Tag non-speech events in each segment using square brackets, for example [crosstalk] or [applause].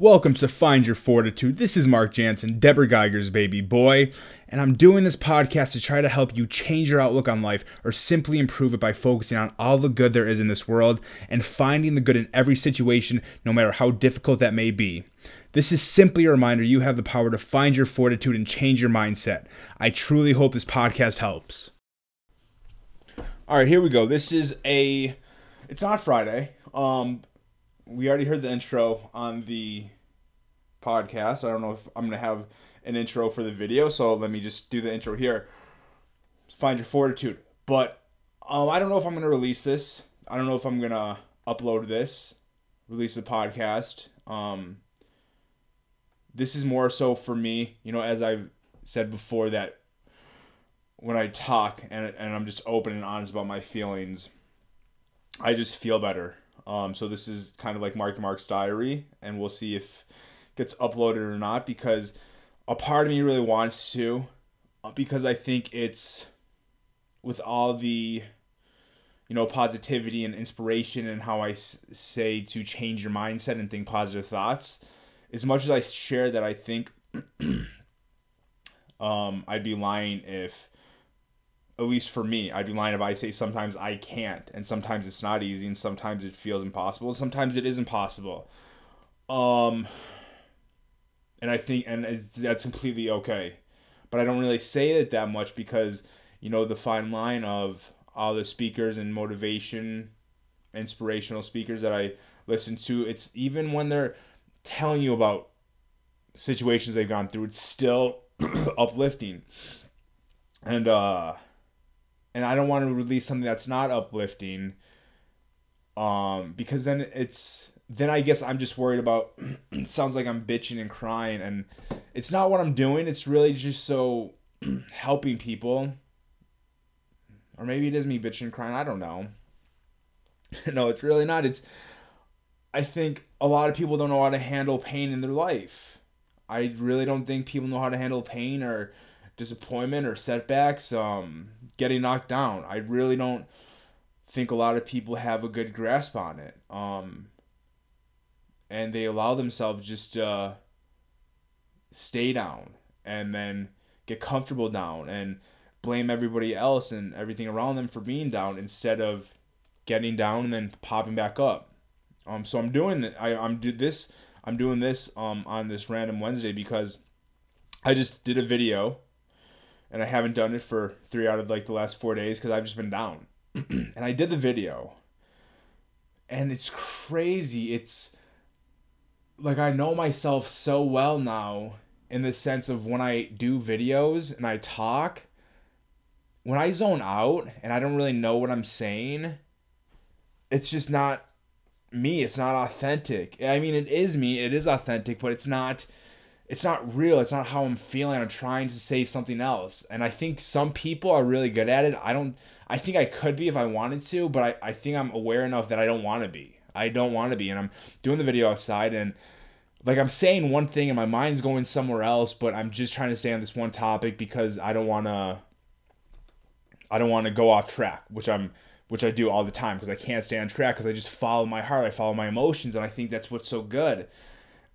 Welcome to Find Your Fortitude. This is Mark Jansen, Deborah Geiger's baby boy, and I'm doing this podcast to try to help you change your outlook on life or simply improve it by focusing on all the good there is in this world and finding the good in every situation, no matter how difficult that may be. This is simply a reminder you have the power to find your fortitude and change your mindset. I truly hope this podcast helps. All right, here we go. This is a it's not Friday. Um we already heard the intro on the podcast. I don't know if I'm going to have an intro for the video, so let me just do the intro here. Find your fortitude. But um, I don't know if I'm going to release this. I don't know if I'm going to upload this, release the podcast. Um, this is more so for me, you know, as I've said before, that when I talk and, and I'm just open and honest about my feelings, I just feel better. Um, so this is kind of like Mark Mark's diary, and we'll see if it gets uploaded or not because a part of me really wants to, uh, because I think it's with all the you know positivity and inspiration and how I s- say to change your mindset and think positive thoughts. As much as I share that, I think [clears throat] um, I'd be lying if at least for me, I'd be lying if I say sometimes I can't, and sometimes it's not easy, and sometimes it feels impossible, sometimes it is impossible. Um, and I think, and that's completely okay. But I don't really say it that much because, you know, the fine line of all the speakers and motivation, inspirational speakers that I listen to, it's even when they're telling you about situations they've gone through, it's still [clears throat] uplifting. And, uh, and I don't want to release something that's not uplifting um because then it's then I guess I'm just worried about [clears throat] it sounds like I'm bitching and crying and it's not what I'm doing it's really just so [clears throat] helping people. Or maybe it is me bitching and crying I don't know. [laughs] No it's really not it's I think a lot of people don't know how to handle pain in their life. I really don't think people know how to handle pain or disappointment or setbacks um getting knocked down. I really don't think a lot of people have a good grasp on it. Um, and they allow themselves just uh, stay down and then get comfortable down and blame everybody else and everything around them for being down instead of getting down and then popping back up. Um, so I'm doing that. I I'm do this. I'm doing this um on this random Wednesday because I just did a video and I haven't done it for three out of like the last four days because I've just been down. [clears throat] and I did the video, and it's crazy. It's like I know myself so well now in the sense of when I do videos and I talk, when I zone out and I don't really know what I'm saying, it's just not me. It's not authentic. I mean, it is me. It is authentic, but it's not it's not real. It's not how I'm feeling. I'm trying to say something else. And I think some people are really good at it. I don't I think I could be if I wanted to, but I, I think I'm aware enough that I don't want to be. I don't want to be. And I'm doing the video outside and like I'm saying one thing and my mind's going somewhere else, but I'm just trying to stay on this one topic because I don't want to I don't want to go off track, which I'm which I do all the time because I can't stay on track because I just follow my heart, I follow my emotions, and I think that's what's so good.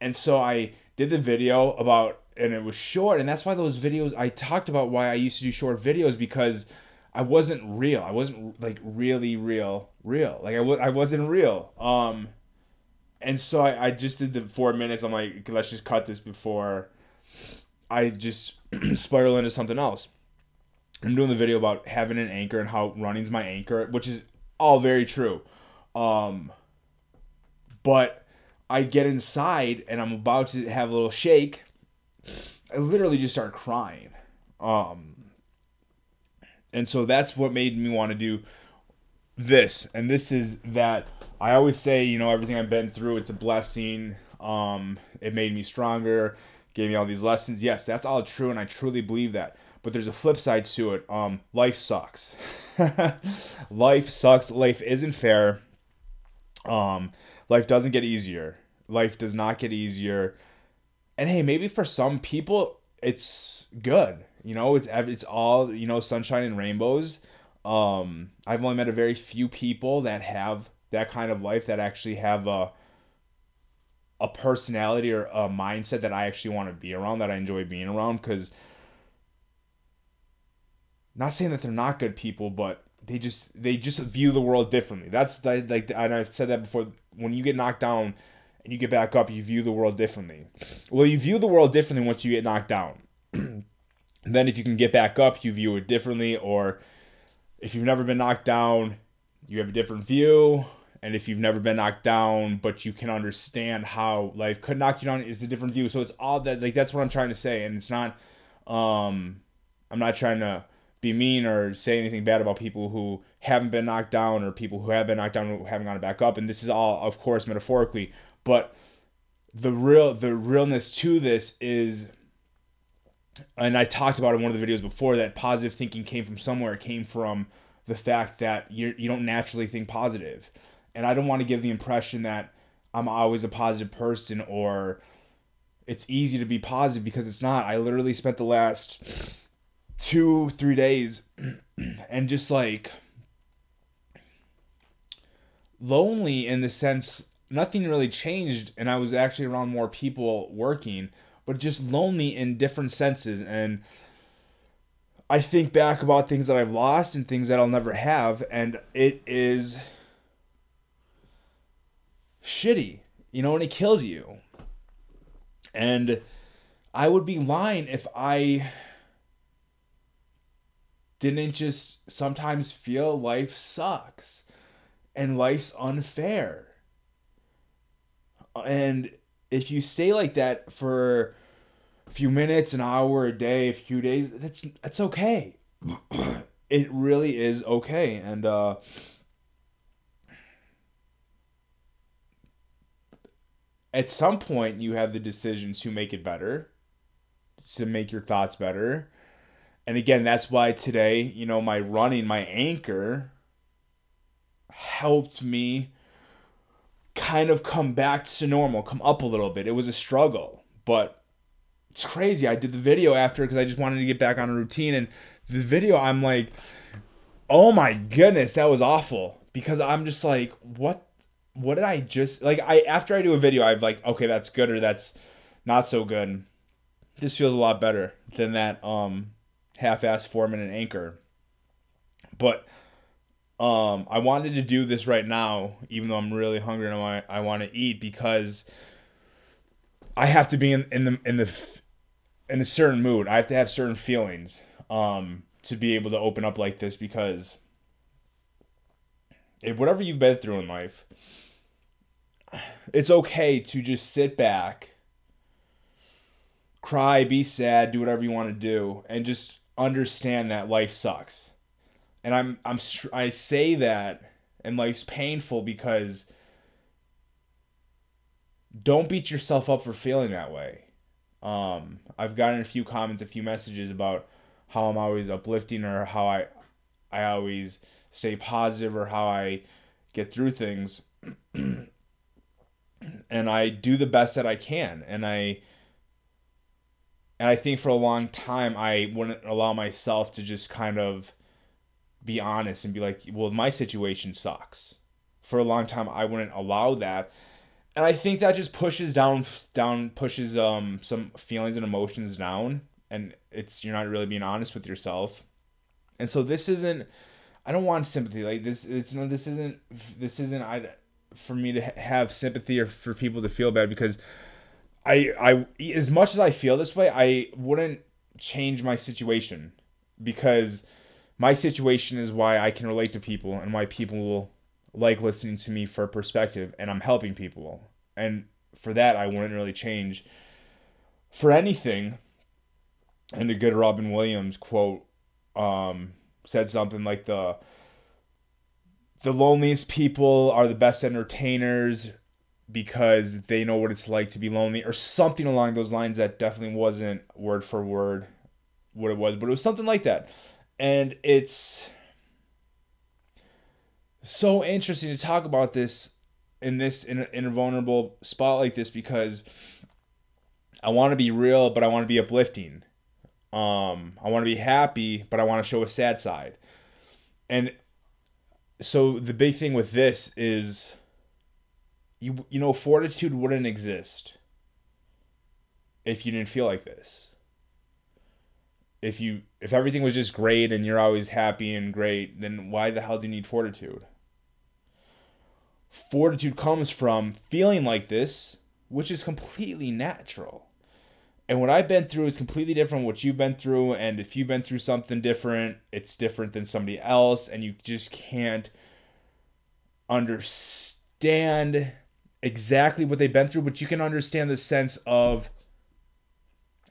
And so I did the video about and it was short and that's why those videos I talked about why I used to do short videos because I wasn't real. I wasn't like really real, real. Like I w- I wasn't real. Um and so I, I just did the 4 minutes. I'm like let's just cut this before I just [clears throat] spiral into something else. I'm doing the video about having an anchor and how running's my anchor, which is all very true. Um but I get inside and I'm about to have a little shake. I literally just start crying. Um, and so that's what made me want to do this. And this is that I always say, you know, everything I've been through, it's a blessing. Um, it made me stronger, gave me all these lessons. Yes, that's all true, and I truly believe that. But there's a flip side to it. Um, life sucks. [laughs] life sucks. Life isn't fair. Um, life doesn't get easier. Life does not get easier. And hey, maybe for some people it's good. You know, it's it's all, you know, sunshine and rainbows. Um I've only met a very few people that have that kind of life that actually have a a personality or a mindset that I actually want to be around, that I enjoy being around. Because, not saying that they're not good people, but they just they just view the world differently. That's the, like, and I've said that before. When you get knocked down and you get back up, you view the world differently. Well, you view the world differently once you get knocked down. [clears throat] then, if you can get back up, you view it differently. Or if you've never been knocked down, you have a different view and if you've never been knocked down but you can understand how life could knock you down it's a different view so it's all that like that's what i'm trying to say and it's not um i'm not trying to be mean or say anything bad about people who haven't been knocked down or people who have been knocked down who haven't gone back up. And this is all of course metaphorically. But the real the realness to this is and i talked about in one of the videos before that positive thinking came from somewhere. It came from the fact that you you don't naturally think positive. And I don't want to give the impression that I'm always a positive person or it's easy to be positive because it's not. I literally spent the last two, three days [clears throat] and just like lonely in the sense nothing really changed and I was actually around more people working, but just lonely in different senses and I think back about things that I've lost and things that I'll never have and it is shitty, you know, and it kills you. And I would be lying if I didn't just sometimes feel life sucks and life's unfair. And if you stay like that for a few minutes, an hour, a day, a few days, that's that's okay. [clears throat] it really is okay. And uh at some point you have the decision to make it better to make your thoughts better and again that's why today you know my running my anchor helped me kind of come back to normal come up a little bit. It was a struggle but it's crazy. I did the video after because i just wanted to get back on a routine and the video i'm like oh my goodness that was awful. Because i'm just like what what did I just like I after I do a video I've like okay that's good or that's not so good. This feels a lot better than that um half-ass Foreman and anchor. But um I wanted to do this right now even though I'm really hungry and I want I want to eat because I have to be in, in the in the in a certain mood. I have to have certain feelings um to be able to open up like this because if whatever you've been through in life it's okay to just sit back, cry, be sad, do whatever you want to do, and just understand that life sucks. And I'm I'm I say that and life's painful because don't beat yourself up for feeling that way. Um, I've gotten a few comments, a few messages about how I'm always uplifting or how I I always stay positive or how I get through things. [clears throat] and I do the best that I can. And I and I think for a long time I wouldn't allow myself to just kind of be honest and be like, well, my situation sucks. For a long time I wouldn't allow that. And I think that just pushes down down pushes um some feelings and emotions down and it's you're not really being honest with yourself. And so this isn't I don't want sympathy like this it's no this isn't this isn't I for me to have sympathy or for people to feel bad because I I as much as I feel this way, I wouldn't change my situation because my situation is why I can relate to people and why people will like listening to me for perspective and I'm helping people. And for that I wouldn't really change for anything. And a good Robin Williams quote um, said something like the the loneliest people are the best entertainers because they know what it's like to be lonely or something along those lines that definitely wasn't word for word what it was but it was something like that. And it's so interesting to talk about this in this in a, in a vulnerable spot like this because I want to be real but I want to be uplifting. Um I want to be happy but I want to show a sad side. And so the big thing with this is you you know fortitude wouldn't exist if you didn't feel like this. If you if everything was just great and you're always happy and great, then why the hell do you need fortitude? Fortitude comes from feeling like this, which is completely natural. And what I've been through is completely different what you've been through. And if you've been through something different, it's different than somebody else. And you just can't understand exactly what they've been through, but you can understand the sense of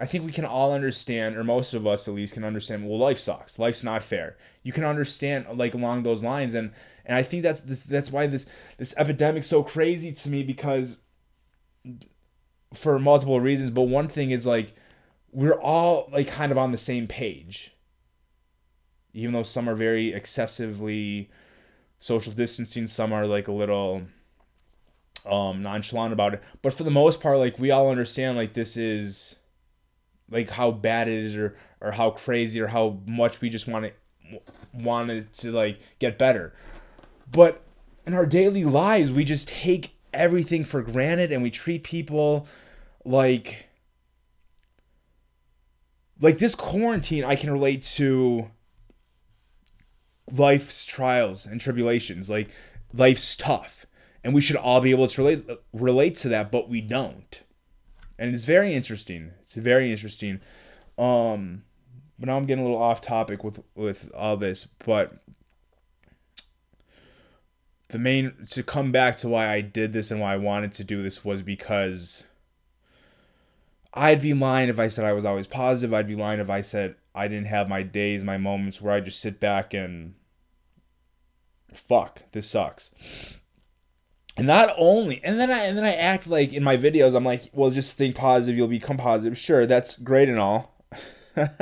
I think we can all understand, or most of us at least can understand. Well, life sucks. Life's not fair. You can understand like along those lines, and and I think that's that's why this this epidemic's so crazy to me because for multiple reasons. But one thing is like we're all like kind of on the same page, even though some are very excessively social distancing, some are like a little um nonchalant about it. But for the most part, like we all understand like this is like how bad it is or or how crazy or how much we just want it want it to like get better. But in our daily lives, we just take everything for granted and we treat people like like this quarantine I can relate to life's trials and tribulations. Like life's tough and we should all be able to relate relate to that, but we don't and it's very interesting. It's very interesting. Um, but now I'm getting a little off topic with with all this, but the main to come back to why I did this and why I wanted to do this was because I'd be lying if I said I was always positive. I'd be lying if I said I didn't have my days, my moments where I just sit back and fuck, this sucks. And not only, and then I and then I act like in my videos, I'm like, well, just think positive, you'll become positive. Sure, that's great and all.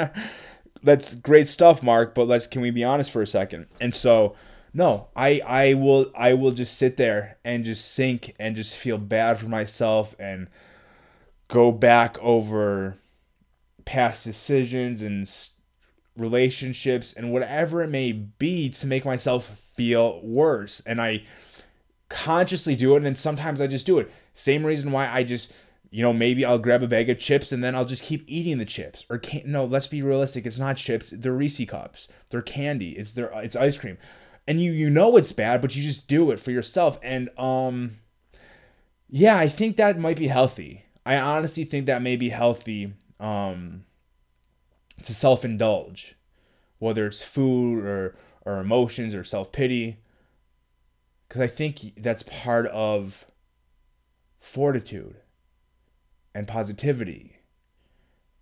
[laughs] that's great stuff, Mark. But let's can we be honest for a second? And so, no, I I will I will just sit there and just sink and just feel bad for myself and go back over past decisions and relationships and whatever it may be to make myself feel worse. And I consciously do it and sometimes I just do it. Same reason why I just you know maybe I'll grab a bag of chips and then I'll just keep eating the chips. Or can't no let's be realistic it's not chips they're Reese cups. They're candy it's their it's ice cream. And you you know it's bad but you just do it for yourself. And um yeah I think that might be healthy. I honestly think that may be healthy um to self-indulge whether it's food or or emotions or self-pity because I think that's part of fortitude and positivity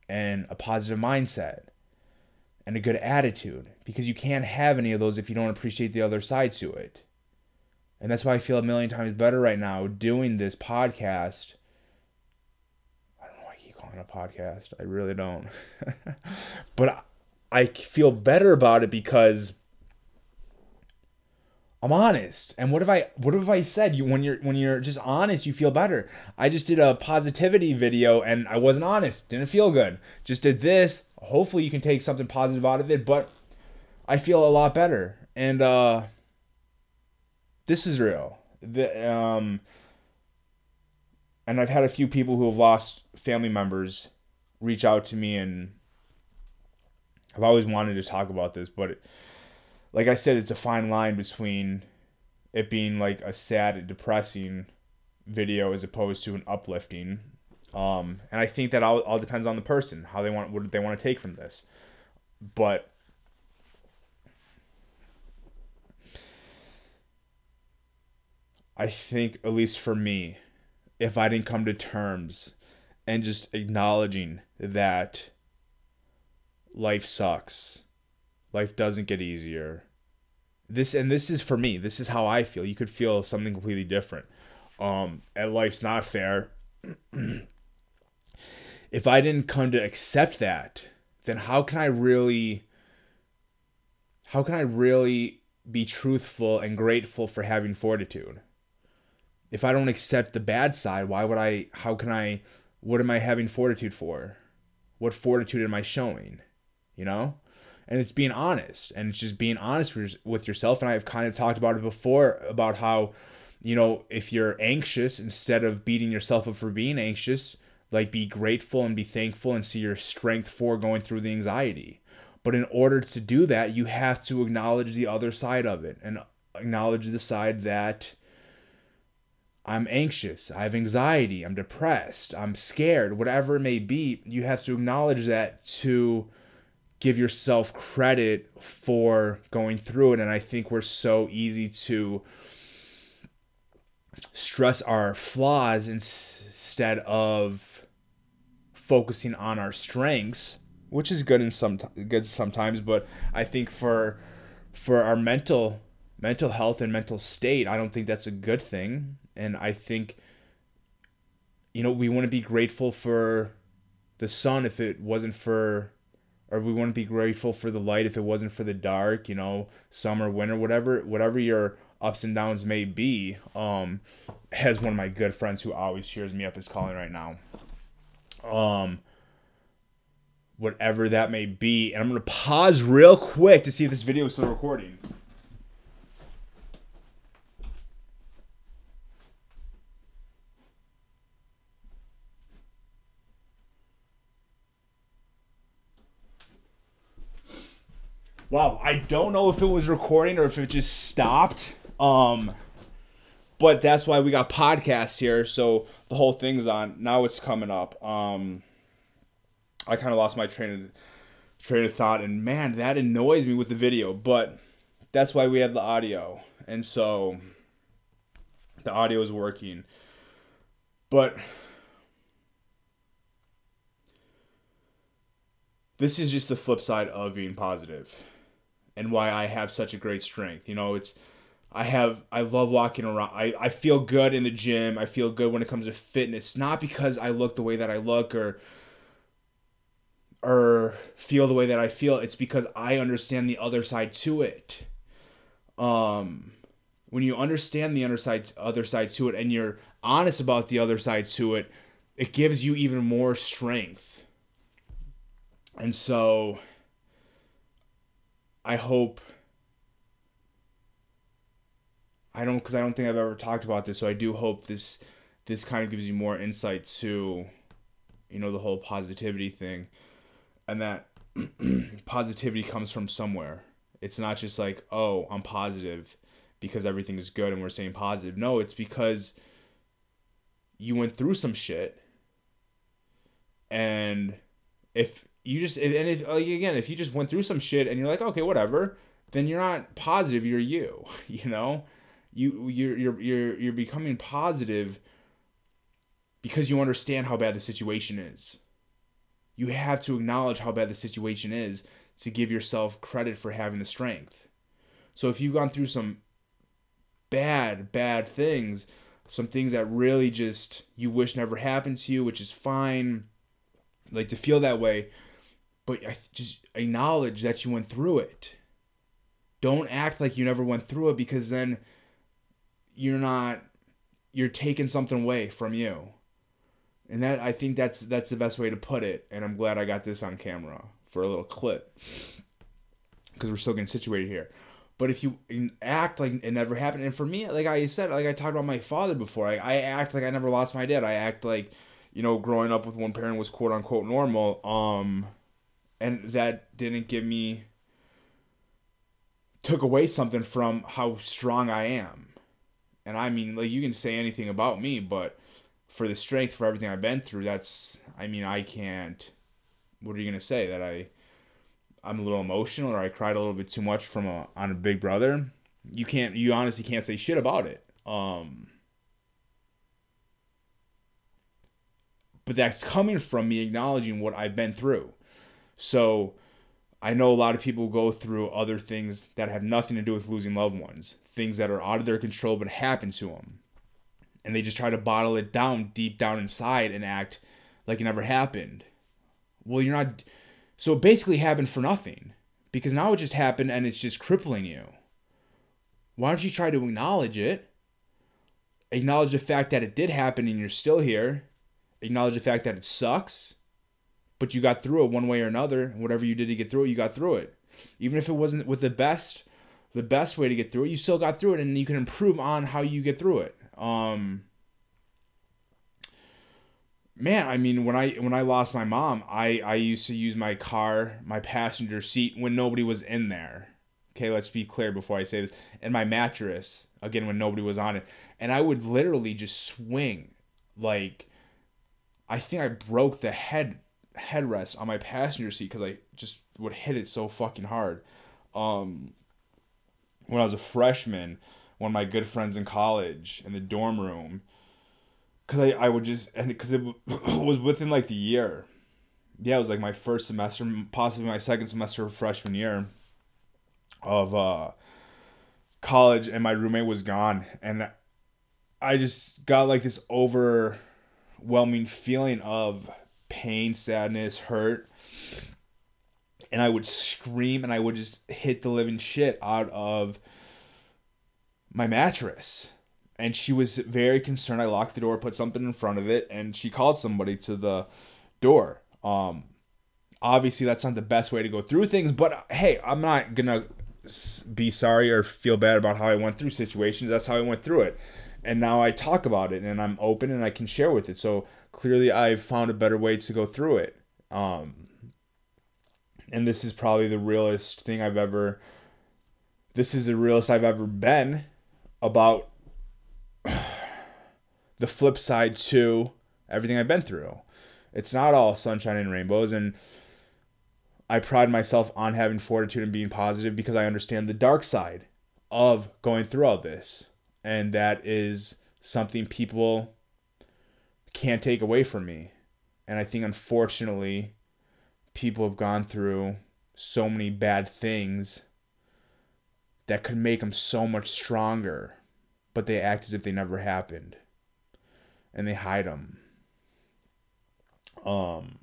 and a positive mindset and a good attitude because you can't have any of those if you don't appreciate the other side to it. And that's why I feel a million times better right now doing this podcast. I don't know why I keep calling it a podcast. I really don't. [laughs] but I feel better about it because I'm honest. And what if I what if I said you when you're when you're just honest, you feel better. I just did a positivity video and I wasn't honest. Didn't feel good. Just did this. Hopefully you can take something positive out of it, but I feel a lot better. And uh this is real. The um and I've had a few people who have lost family members reach out to me and I've always wanted to talk about this, but it, like I said, it's a fine line between it being like a sad depressing video as opposed to an uplifting. Um, and I think that all, all depends on the person, how they want, what they want to take from this. But I think, at least for me, if I didn't come to terms and just acknowledging that life sucks life doesn't get easier. This and this is for me. This is how I feel. You could feel something completely different. Um, and life's not fair. [clears throat] if I didn't come to accept that, then how can I really how can I really be truthful and grateful for having fortitude? If I don't accept the bad side, why would I how can I what am I having fortitude for? What fortitude am I showing? You know? And it's being honest and it's just being honest with yourself and i've kind of talked about it before about how you know, if you're anxious, instead of beating yourself up for being anxious, like be grateful and be thankful and see your strength for going through the anxiety. But in order to do that, you have to acknowledge the other side of it and acknowledge the side that I'm anxious, I have anxiety, I'm depressed, I'm scared, whatever it may be. You have to acknowledge that to give yourself credit for going through it. And I think we're so easy to stress our flaws instead of focusing on our strengths, which is good in some good sometimes. But I think for for our mental mental health and mental state, I don't think that's a good thing. And I think you know we want to be grateful for the sun if it wasn't for or we wouldn't be grateful for the light if it wasn't for the dark you know summer winter whatever whatever your ups and downs may be, um, has one of my good friends who always cheers me up is calling right now. Um, whatever that may be, and I'm gonna pause real quick to see if this video is still recording. Wow, I don't know if it was recording or if it just stopped. Um, but that's why we got podcasts here. So the whole thing's on. Now it's coming up. Um, I kind of lost my train of train of thought, and man, that annoys me with the video. But that's why we have the audio, and so the audio is working. But this is just the flip side of being positive and why I have such a great strength. You know, it's I have I love walking around. I, I feel good in the gym. I feel good when it comes to fitness. Not because I look the way that I look or or feel the way that I feel. It's because I understand the other side to it. Um when you understand the other side other side to it and you're honest about the other side to it, it gives you even more strength. And so I hope I don't because I don't think I've ever talked about this, so I do hope this this kind of gives you more insight to you know the whole positivity thing and that [clears throat] positivity comes from somewhere. It's not just like, "Oh, I'm positive because everything is good and we're saying positive." No, it's because you went through some shit and if you just and if like again if you just went through some shit and you're like okay whatever then you're not positive you're you [laughs] you know you you're you're you're you're becoming positive because you understand how bad the situation is. You have to acknowledge how bad the situation is to give yourself credit for having the strength. So if you've gone through some bad bad things, some things that really just you wish never happened to you, which is fine, like to feel that way, but just acknowledge that you went through it. Don't act like you never went through it because then you're not you're taking something away from you. And that I think that's that's the best way to put it. And I'm glad I got this on camera for a little clip because we're still getting situated here. But if you act like it never happened, and for me, like I said, like I talked about my father before, I, I act like I never lost my dad. I act like, you know, growing up with one parent was quote unquote normal. Um, and that didn't give me took away something from how strong I am and I mean, like you can say anything about me, but for the strength for everything I've been through, that's I mean, I can't. What are you gonna say that I? I'm a little emotional, or I cried a little bit too much from a on a Big Brother. You can't. You honestly can't say shit about it. Um. But that's coming from me acknowledging what I've been through. So I know a lot of people go through other things that have nothing to do with losing loved ones, things that are out of their control but happen to them. And they just try to bottle it down deep down inside and act like it never happened. Well, you're not. So it basically happened for nothing because now it just happened and it's just crippling you. Why don't you try to acknowledge it? Acknowledge the fact that it did happen and you're still here. Acknowledge the fact that it sucks but you got through it one way or another. And whatever you did to get through it, you got through it. Even if it wasn't with the best, the best way to get through it, you still got through it, and you can improve on how you get through it. Um, man, I mean, when I when I lost my mom, I I used to use my car, my passenger seat when nobody was in there. Okay, let's be clear before I say this. And my mattress, again, when nobody was on it, and I would literally just swing, like, I think I broke the head headrest on my passenger seat because I just would hit it so fucking hard. Um, when I was a freshman, one of my good friends in college in the dorm room because I, I would just and because it [clears throat] was within like the year yeah it was like my first semester possibly my second semester of freshman year of uh college and my roommate was gone and i just got like this overwhelming feeling of pain sadness hurt and i would scream and i would just hit the living shit out of my mattress. And she was very concerned. I locked the door, put something in front of it, and she called somebody to the door. Um, obviously, that's not the best way to go through things, but hey, I'm not gonna be sorry or feel bad about how I went through situations. That's how I went through it. And now I talk about it and I'm open and I can share with it. So clearly I've found a better way to go through it. Um, and this is probably the realest thing I've ever this is the realest I've ever been about [sighs] the flip side to everything I've been through. It's not all sunshine and rainbows and I pride myself on having fortitude and being positive because I understand the dark side of going through all this. And that is something people can't take away from me. And I think unfortunately people have gone through so many bad things that could make them so much stronger, but they act as if they never happened, and they hide them. Um.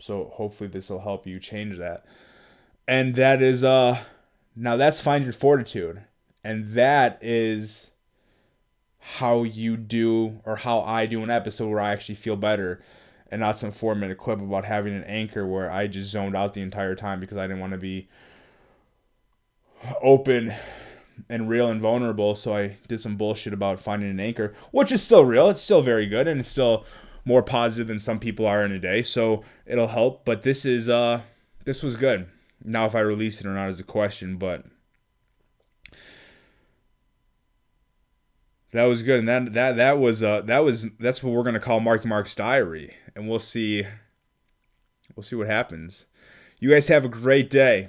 So hopefully this will help you change that, and that is uh, now that's find your fortitude, and that is how you do or how I do an episode where I actually feel better and not some four minute clip about having an anchor where I just zoned out the entire time because I didn't want to be open and real and vulnerable. So I did some bullshit about finding an anchor, which is still real. It's still very good and it's still more positive than some people are in a day. So it'll help. But this is uh this was good. Now if I release it or not is a question, but that was good. And that that that was uh that was that's what we're gonna call Marky Mark's diary. And we'll see we'll see what happens. You guys have a great day.